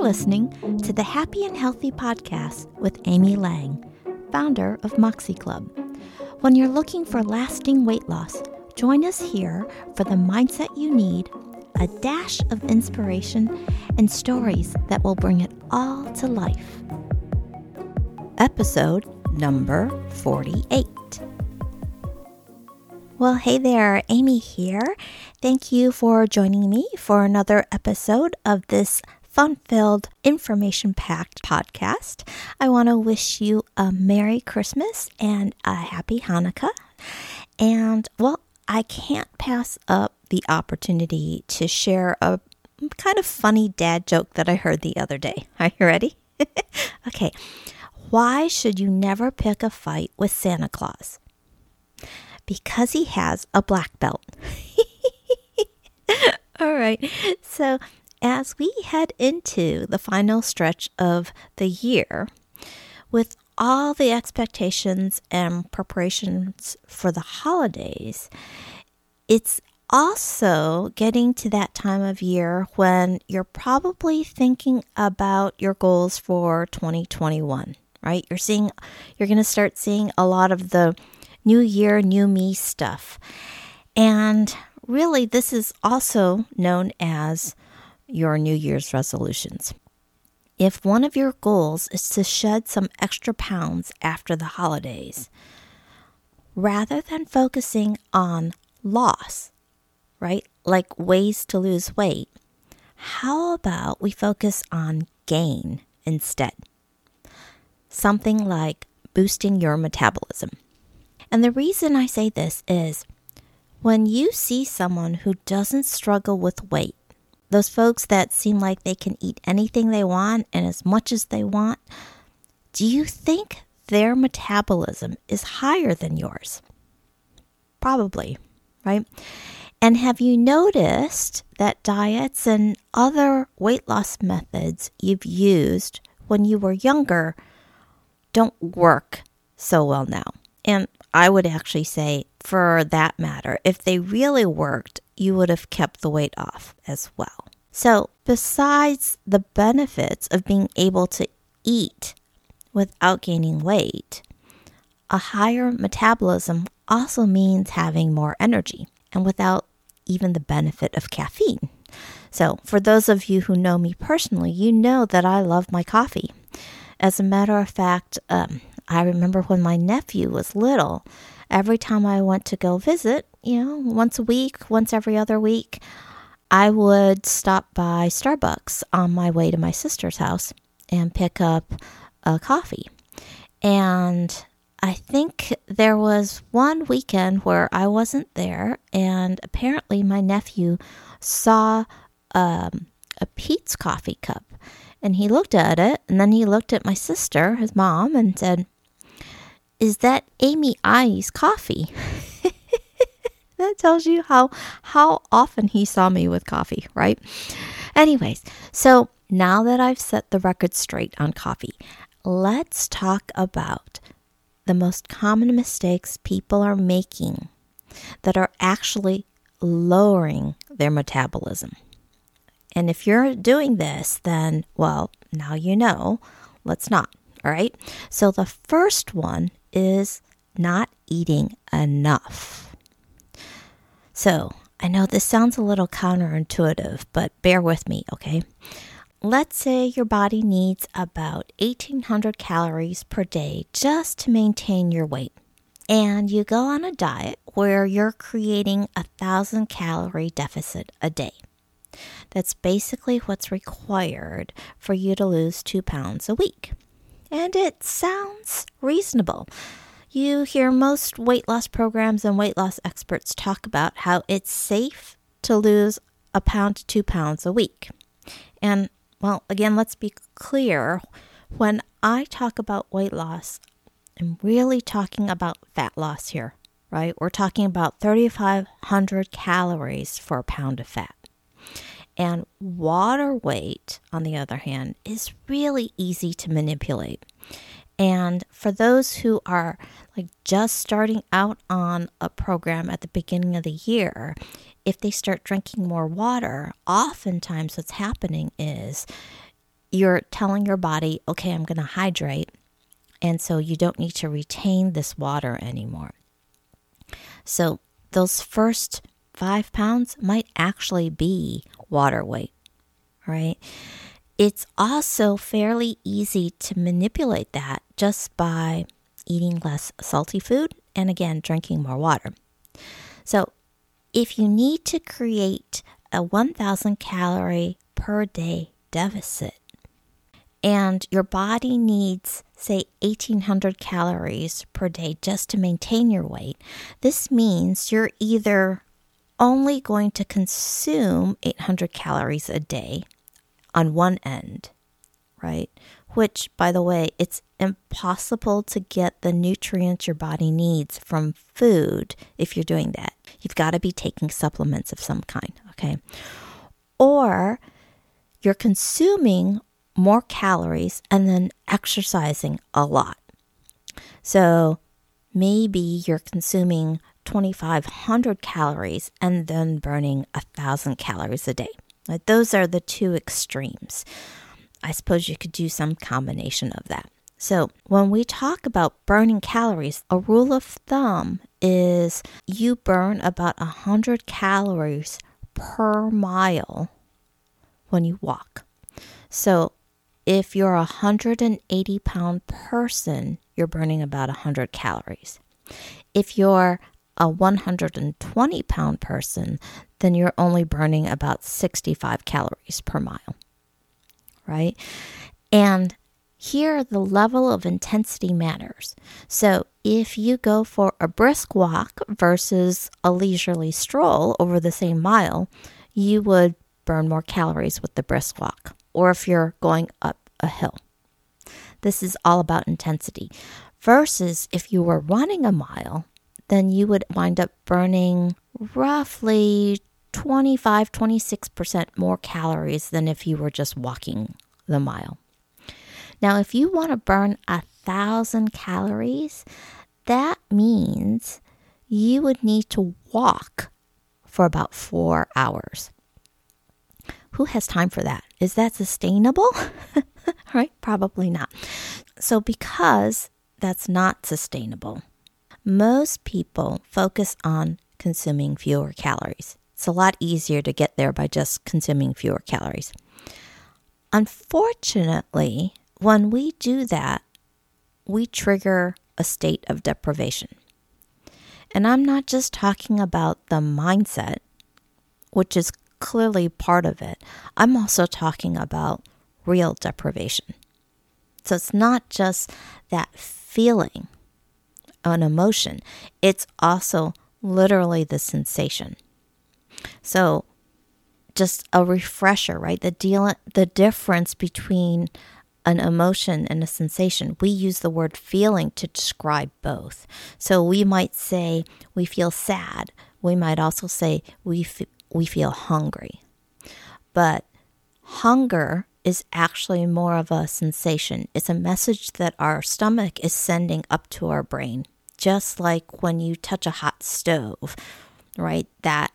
You're listening to the Happy and Healthy Podcast with Amy Lang, founder of Moxie Club. When you're looking for lasting weight loss, join us here for the mindset you need, a dash of inspiration, and stories that will bring it all to life. Episode number 48. Well, hey there, Amy here. Thank you for joining me for another episode of this fun filled, information packed podcast. I want to wish you a Merry Christmas and a Happy Hanukkah. And, well, I can't pass up the opportunity to share a kind of funny dad joke that I heard the other day. Are you ready? okay. Why should you never pick a fight with Santa Claus? because he has a black belt. All right. So, as we head into the final stretch of the year, with all the expectations and preparations for the holidays, it's also getting to that time of year when you're probably thinking about your goals for 2021, right? You're seeing, you're going to start seeing a lot of the new year, new me stuff. And really, this is also known as your New Year's resolutions. If one of your goals is to shed some extra pounds after the holidays, rather than focusing on loss, right, like ways to lose weight, how about we focus on gain instead? Something like boosting your metabolism. And the reason I say this is when you see someone who doesn't struggle with weight, those folks that seem like they can eat anything they want and as much as they want, do you think their metabolism is higher than yours? Probably, right? And have you noticed that diets and other weight loss methods you've used when you were younger don't work so well now? And I would actually say, for that matter, if they really worked, you would have kept the weight off as well. So, besides the benefits of being able to eat without gaining weight, a higher metabolism also means having more energy and without even the benefit of caffeine. So, for those of you who know me personally, you know that I love my coffee. As a matter of fact, um, I remember when my nephew was little, every time I went to go visit, you know, once a week, once every other week, I would stop by Starbucks on my way to my sister's house and pick up a coffee. And I think there was one weekend where I wasn't there, and apparently my nephew saw um, a Peet's coffee cup. And he looked at it, and then he looked at my sister, his mom, and said, is that Amy I's coffee. that tells you how how often he saw me with coffee, right? Anyways, so now that I've set the record straight on coffee, let's talk about the most common mistakes people are making that are actually lowering their metabolism. And if you're doing this, then, well, now you know, let's not. All right. So the first one is not eating enough. So, I know this sounds a little counterintuitive, but bear with me, okay? Let's say your body needs about 1800 calories per day just to maintain your weight. And you go on a diet where you're creating a thousand calorie deficit a day. That's basically what's required for you to lose two pounds a week and it sounds reasonable. You hear most weight loss programs and weight loss experts talk about how it's safe to lose a pound to two pounds a week. And, well, again, let's be clear when I talk about weight loss, I'm really talking about fat loss here, right? We're talking about 3,500 calories for a pound of fat. And water weight, on the other hand, is really easy to manipulate. And for those who are like just starting out on a program at the beginning of the year, if they start drinking more water, oftentimes what's happening is you're telling your body, okay, I'm going to hydrate. And so you don't need to retain this water anymore. So those first five pounds might actually be water weight, right? It's also fairly easy to manipulate that just by eating less salty food and again, drinking more water. So if you need to create a 1000 calorie per day deficit, and your body needs, say, 1800 calories per day just to maintain your weight, this means you're either only going to consume 800 calories a day on one end, right? Which, by the way, it's impossible to get the nutrients your body needs from food if you're doing that. You've got to be taking supplements of some kind, okay? Or you're consuming more calories and then exercising a lot. So maybe you're consuming 2,500 calories and then burning 1,000 calories a day. Those are the two extremes. I suppose you could do some combination of that. So, when we talk about burning calories, a rule of thumb is you burn about 100 calories per mile when you walk. So, if you're a 180 pound person, you're burning about 100 calories. If you're a 120 pound person, then you're only burning about 65 calories per mile. Right? And here, the level of intensity matters. So, if you go for a brisk walk versus a leisurely stroll over the same mile, you would burn more calories with the brisk walk, or if you're going up a hill. This is all about intensity. Versus if you were running a mile, then you would wind up burning roughly 25, 26% more calories than if you were just walking the mile. Now, if you want to burn a thousand calories, that means you would need to walk for about four hours. Who has time for that? Is that sustainable? right? Probably not. So, because that's not sustainable, most people focus on consuming fewer calories. It's a lot easier to get there by just consuming fewer calories. Unfortunately, when we do that, we trigger a state of deprivation. And I'm not just talking about the mindset, which is clearly part of it. I'm also talking about real deprivation. So it's not just that feeling, an emotion, it's also literally the sensation. So just a refresher, right? The deal the difference between an emotion and a sensation. We use the word feeling to describe both. So we might say we feel sad. We might also say we f- we feel hungry. But hunger is actually more of a sensation. It's a message that our stomach is sending up to our brain. Just like when you touch a hot stove, right? That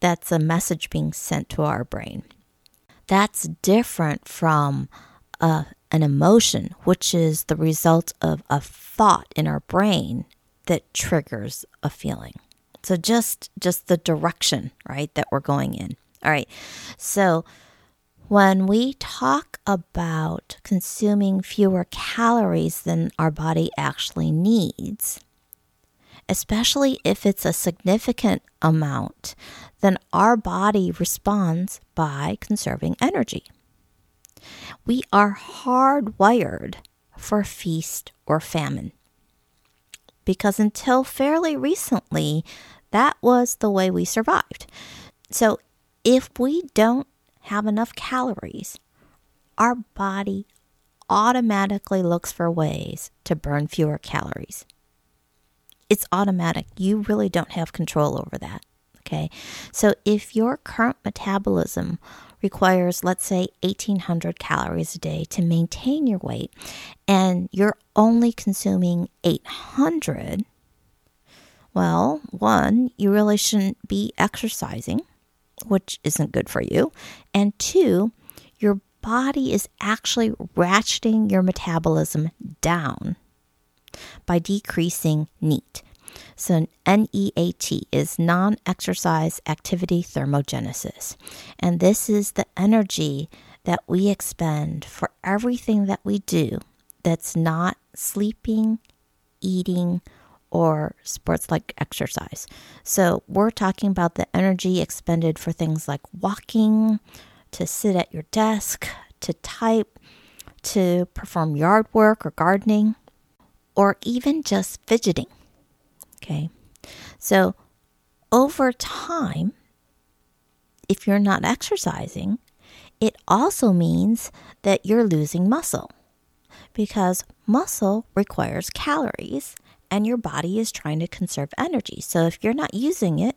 that's a message being sent to our brain. That's different from a, an emotion, which is the result of a thought in our brain that triggers a feeling. So just just the direction, right, that we're going in. All right. So when we talk about consuming fewer calories than our body actually needs, especially if it's a significant amount, then our body responds by conserving energy. We are hardwired for feast or famine. Because until fairly recently, that was the way we survived. So if we don't have enough calories, our body automatically looks for ways to burn fewer calories. It's automatic. You really don't have control over that. Okay. So if your current metabolism requires, let's say, 1800 calories a day to maintain your weight, and you're only consuming 800, well, one, you really shouldn't be exercising, which isn't good for you. And two, your body is actually ratcheting your metabolism down by decreasing NEAT. So, NEAT is non exercise activity thermogenesis. And this is the energy that we expend for everything that we do that's not sleeping, eating, or sports like exercise. So, we're talking about the energy expended for things like walking, to sit at your desk, to type, to perform yard work or gardening, or even just fidgeting. Okay. So, over time, if you're not exercising, it also means that you're losing muscle because muscle requires calories and your body is trying to conserve energy. So if you're not using it,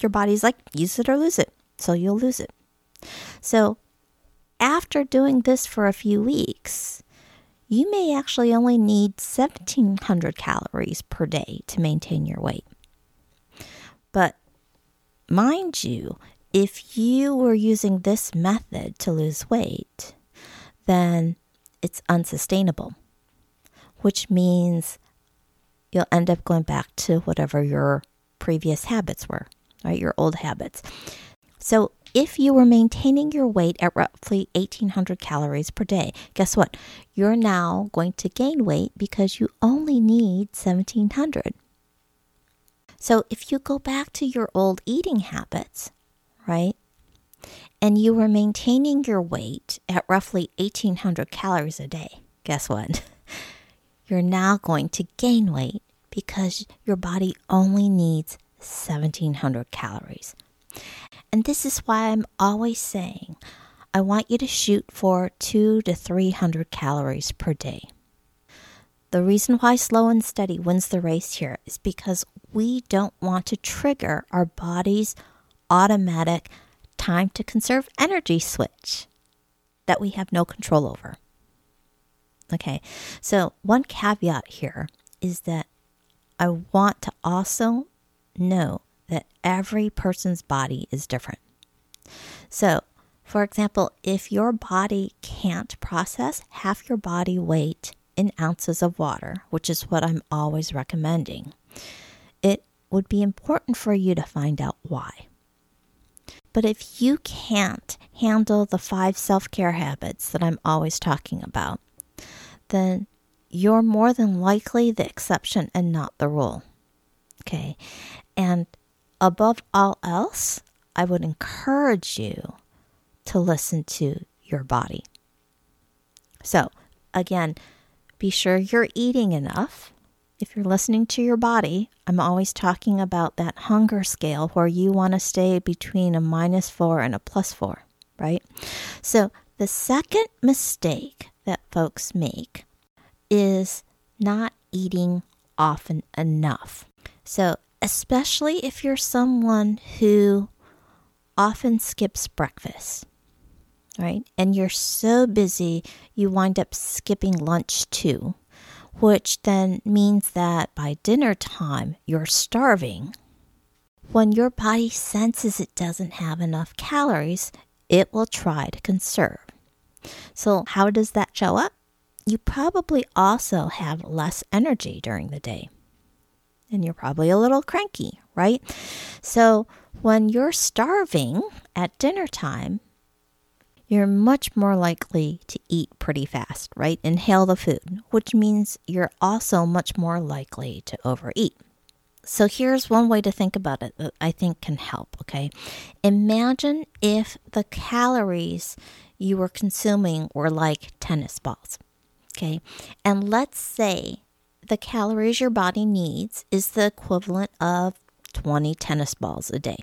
your body's like, use it or lose it. So you'll lose it. So after doing this for a few weeks, you may actually only need 1700 calories per day to maintain your weight. But mind you, if you were using this method to lose weight, then it's unsustainable, which means you'll end up going back to whatever your previous habits were, right? Your old habits. So if you were maintaining your weight at roughly 1800 calories per day, guess what? You're now going to gain weight because you only need 1700. So if you go back to your old eating habits, right? And you were maintaining your weight at roughly 1800 calories a day, guess what? You're now going to gain weight because your body only needs 1700 calories. And this is why I'm always saying I want you to shoot for 2 to 300 calories per day. The reason why slow and steady wins the race here is because we don't want to trigger our body's automatic time to conserve energy switch that we have no control over. Okay, so one caveat here is that I want to also know that every person's body is different. So, for example, if your body can't process half your body weight in ounces of water, which is what I'm always recommending, it would be important for you to find out why. But if you can't handle the five self care habits that I'm always talking about, then you're more than likely the exception and not the rule. Okay. And above all else, I would encourage you to listen to your body. So, again, be sure you're eating enough. If you're listening to your body, I'm always talking about that hunger scale where you want to stay between a minus four and a plus four, right? So, the second mistake that folks make is not eating often enough. So, especially if you're someone who often skips breakfast, right? And you're so busy, you wind up skipping lunch too, which then means that by dinner time, you're starving. When your body senses it doesn't have enough calories, it will try to conserve. So, how does that show up? You probably also have less energy during the day and you're probably a little cranky, right? So when you're starving at dinner time, you're much more likely to eat pretty fast, right? Inhale the food, which means you're also much more likely to overeat. So here's one way to think about it that I think can help, okay? Imagine if the calories you were consuming were like tennis balls, okay? And let's say the calories your body needs is the equivalent of 20 tennis balls a day.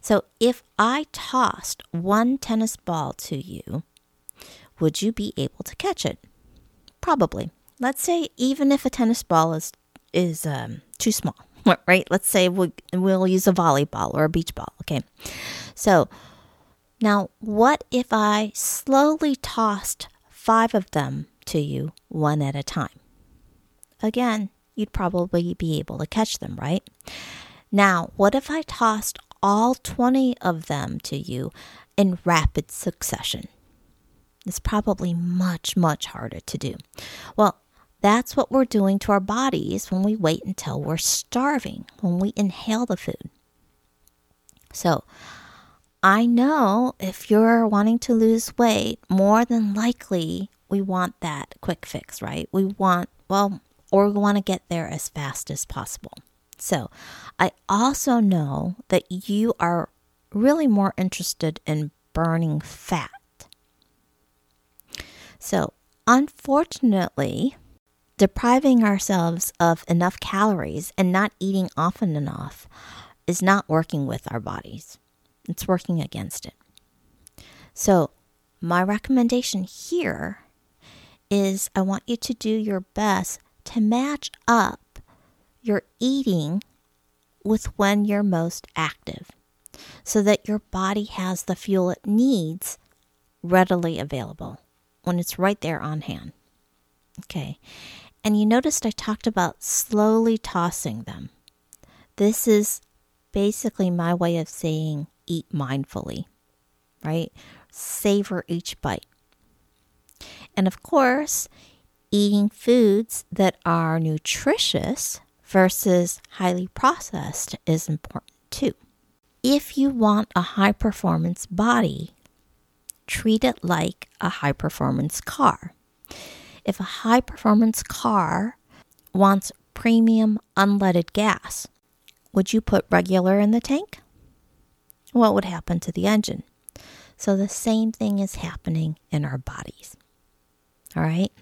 So if I tossed one tennis ball to you, would you be able to catch it? Probably. Let's say even if a tennis ball is is um, too small, right? Let's say we'll, we'll use a volleyball or a beach ball. Okay. So now, what if I slowly tossed five of them to you one at a time? again, you'd probably be able to catch them, right? Now, what if I tossed all 20 of them to you in rapid succession? It's probably much, much harder to do. Well, that's what we're doing to our bodies when we wait until we're starving, when we inhale the food. So, I know if you're wanting to lose weight, more than likely we want that quick fix, right? We want, well, or we want to get there as fast as possible. So, I also know that you are really more interested in burning fat. So, unfortunately, depriving ourselves of enough calories and not eating often enough is not working with our bodies. It's working against it. So, my recommendation here is I want you to do your best to match up your eating with when you're most active so that your body has the fuel it needs readily available when it's right there on hand. Okay. And you noticed I talked about slowly tossing them. This is basically my way of saying eat mindfully, right? Savor each bite. And of course, eating foods that are nutritious versus highly processed is important too. If you want a high performance body, treat it like a high performance car. If a high performance car wants premium unleaded gas, would you put regular in the tank? What would happen to the engine? So the same thing is happening in our bodies. All right.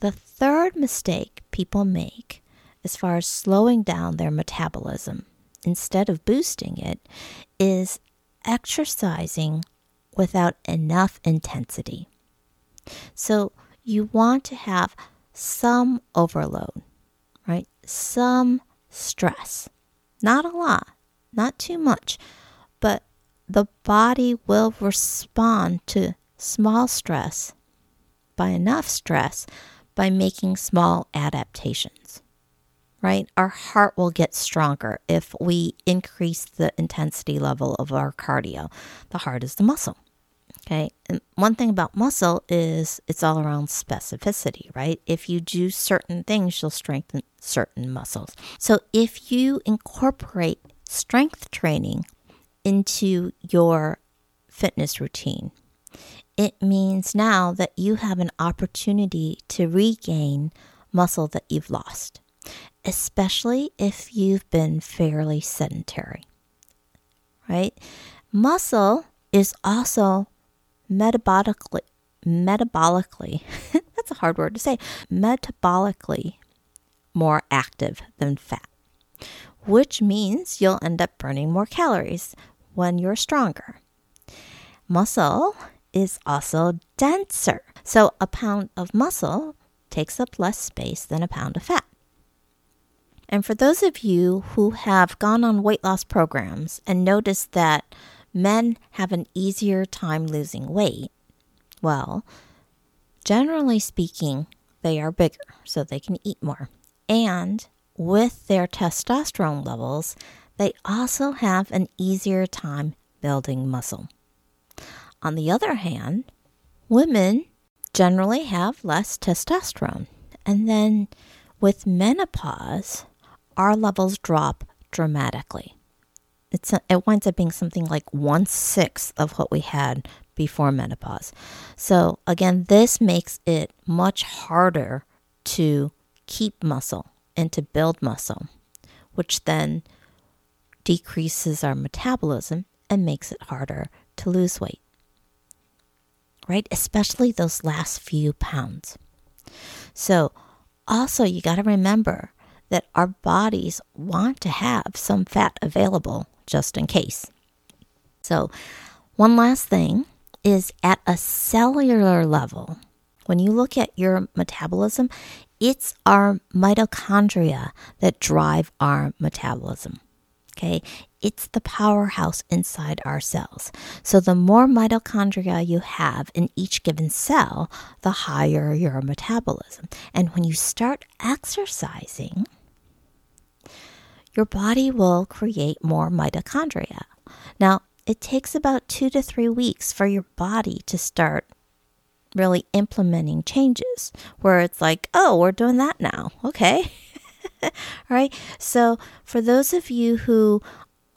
The third mistake people make as far as slowing down their metabolism instead of boosting it is exercising without enough intensity. So you want to have some overload, right? Some stress. Not a lot, not too much, but the body will respond to small stress by enough stress by making small adaptations right? Our heart will get stronger if we increase the intensity level of our cardio. The heart is the muscle. Okay. And one thing about muscle is it's all around specificity, right? If you do certain things, you'll strengthen certain muscles. So if you incorporate strength training into your fitness routine, it means now that you have an opportunity to regain muscle that you've lost especially if you've been fairly sedentary. Right? Muscle is also metabolically metabolically that's a hard word to say metabolically more active than fat which means you'll end up burning more calories when you're stronger. Muscle is also denser. So a pound of muscle takes up less space than a pound of fat. And for those of you who have gone on weight loss programs and noticed that men have an easier time losing weight, well, generally speaking, they are bigger, so they can eat more. And with their testosterone levels, they also have an easier time building muscle. On the other hand, women generally have less testosterone. And then with menopause, our levels drop dramatically. It's a, it winds up being something like one sixth of what we had before menopause. So again, this makes it much harder to keep muscle and to build muscle, which then decreases our metabolism and makes it harder to lose weight. Right? Especially those last few pounds. So, also, you got to remember that our bodies want to have some fat available just in case. So, one last thing is at a cellular level, when you look at your metabolism, it's our mitochondria that drive our metabolism. Okay, it's the powerhouse inside our cells. So, the more mitochondria you have in each given cell, the higher your metabolism. And when you start exercising, your body will create more mitochondria. Now, it takes about two to three weeks for your body to start really implementing changes where it's like, oh, we're doing that now. Okay. All right. So, for those of you who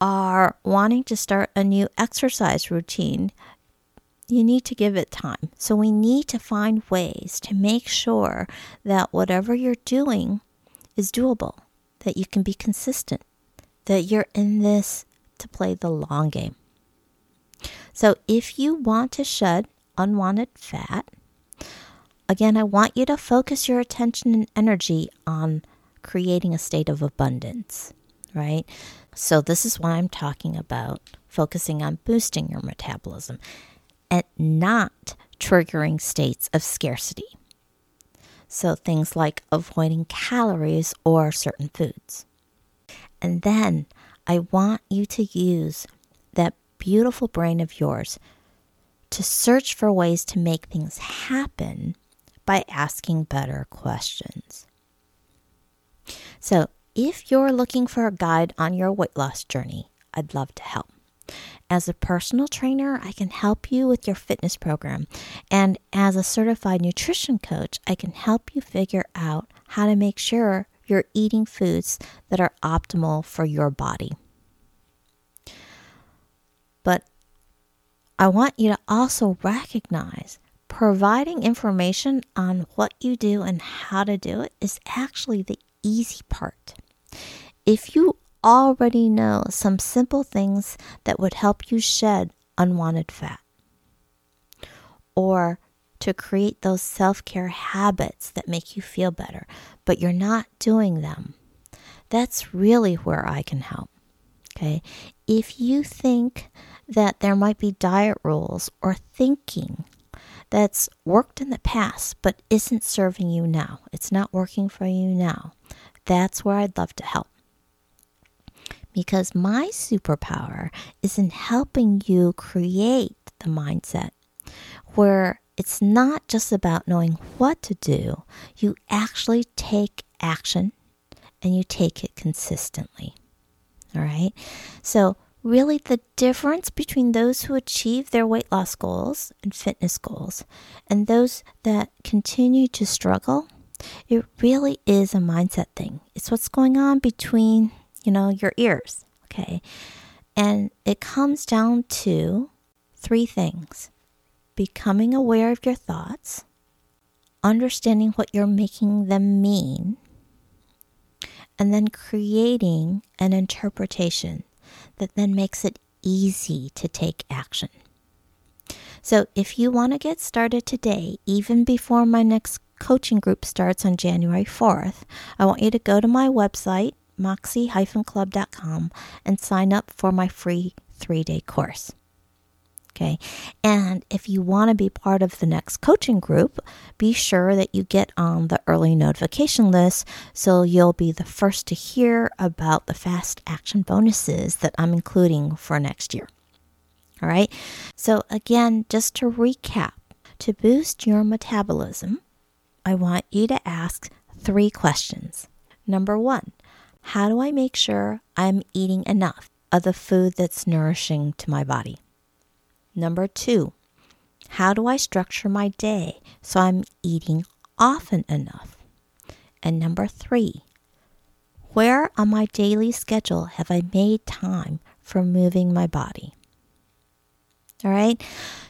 are wanting to start a new exercise routine, you need to give it time. So, we need to find ways to make sure that whatever you're doing is doable, that you can be consistent, that you're in this to play the long game. So, if you want to shed unwanted fat, again, I want you to focus your attention and energy on creating a state of abundance, right? So, this is why I'm talking about focusing on boosting your metabolism and not triggering states of scarcity. So, things like avoiding calories or certain foods. And then I want you to use that beautiful brain of yours to search for ways to make things happen by asking better questions. So, if you're looking for a guide on your weight loss journey, I'd love to help. As a personal trainer, I can help you with your fitness program. And as a certified nutrition coach, I can help you figure out how to make sure you're eating foods that are optimal for your body. But I want you to also recognize providing information on what you do and how to do it is actually the easy part. If you already know some simple things that would help you shed unwanted fat, or to create those self care habits that make you feel better, but you're not doing them, that's really where I can help. Okay. If you think that there might be diet rules or thinking that's worked in the past but isn't serving you now. It's not working for you now. That's where I'd love to help. Because my superpower is in helping you create the mindset where it's not just about knowing what to do, you actually take action and you take it consistently. All right? So, really the difference between those who achieve their weight loss goals and fitness goals and those that continue to struggle, it really is a mindset thing. It's what's going on between, you know, your ears, okay? And it comes down to three things becoming aware of your thoughts, understanding what you're making them mean, and then creating an interpretation that then makes it easy to take action. So, if you want to get started today, even before my next coaching group starts on January 4th, I want you to go to my website, moxie-club.com, and sign up for my free three day course. Okay. And if you want to be part of the next coaching group, be sure that you get on the early notification list so you'll be the first to hear about the fast action bonuses that I'm including for next year. All right. So, again, just to recap, to boost your metabolism, I want you to ask three questions. Number one, how do I make sure I'm eating enough of the food that's nourishing to my body? Number two, how do I structure my day so I'm eating often enough? And number three, where on my daily schedule have I made time for moving my body? All right,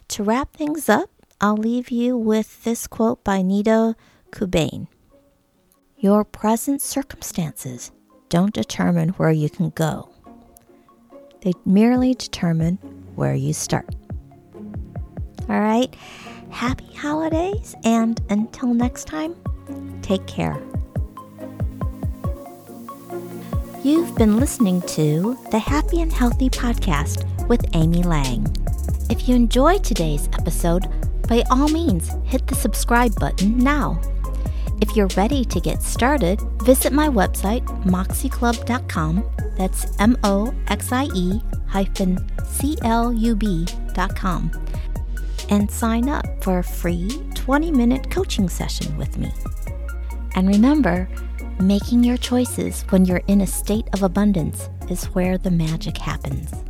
to wrap things up, I'll leave you with this quote by Nido Qubein Your present circumstances don't determine where you can go, they merely determine where you start. All right. Happy holidays, and until next time, take care. You've been listening to the Happy and Healthy Podcast with Amy Lang. If you enjoyed today's episode, by all means, hit the subscribe button now. If you're ready to get started, visit my website, moxieclub.com. That's M O X I E hyphen C L U B.com and sign up for a free 20 minute coaching session with me. And remember, making your choices when you're in a state of abundance is where the magic happens.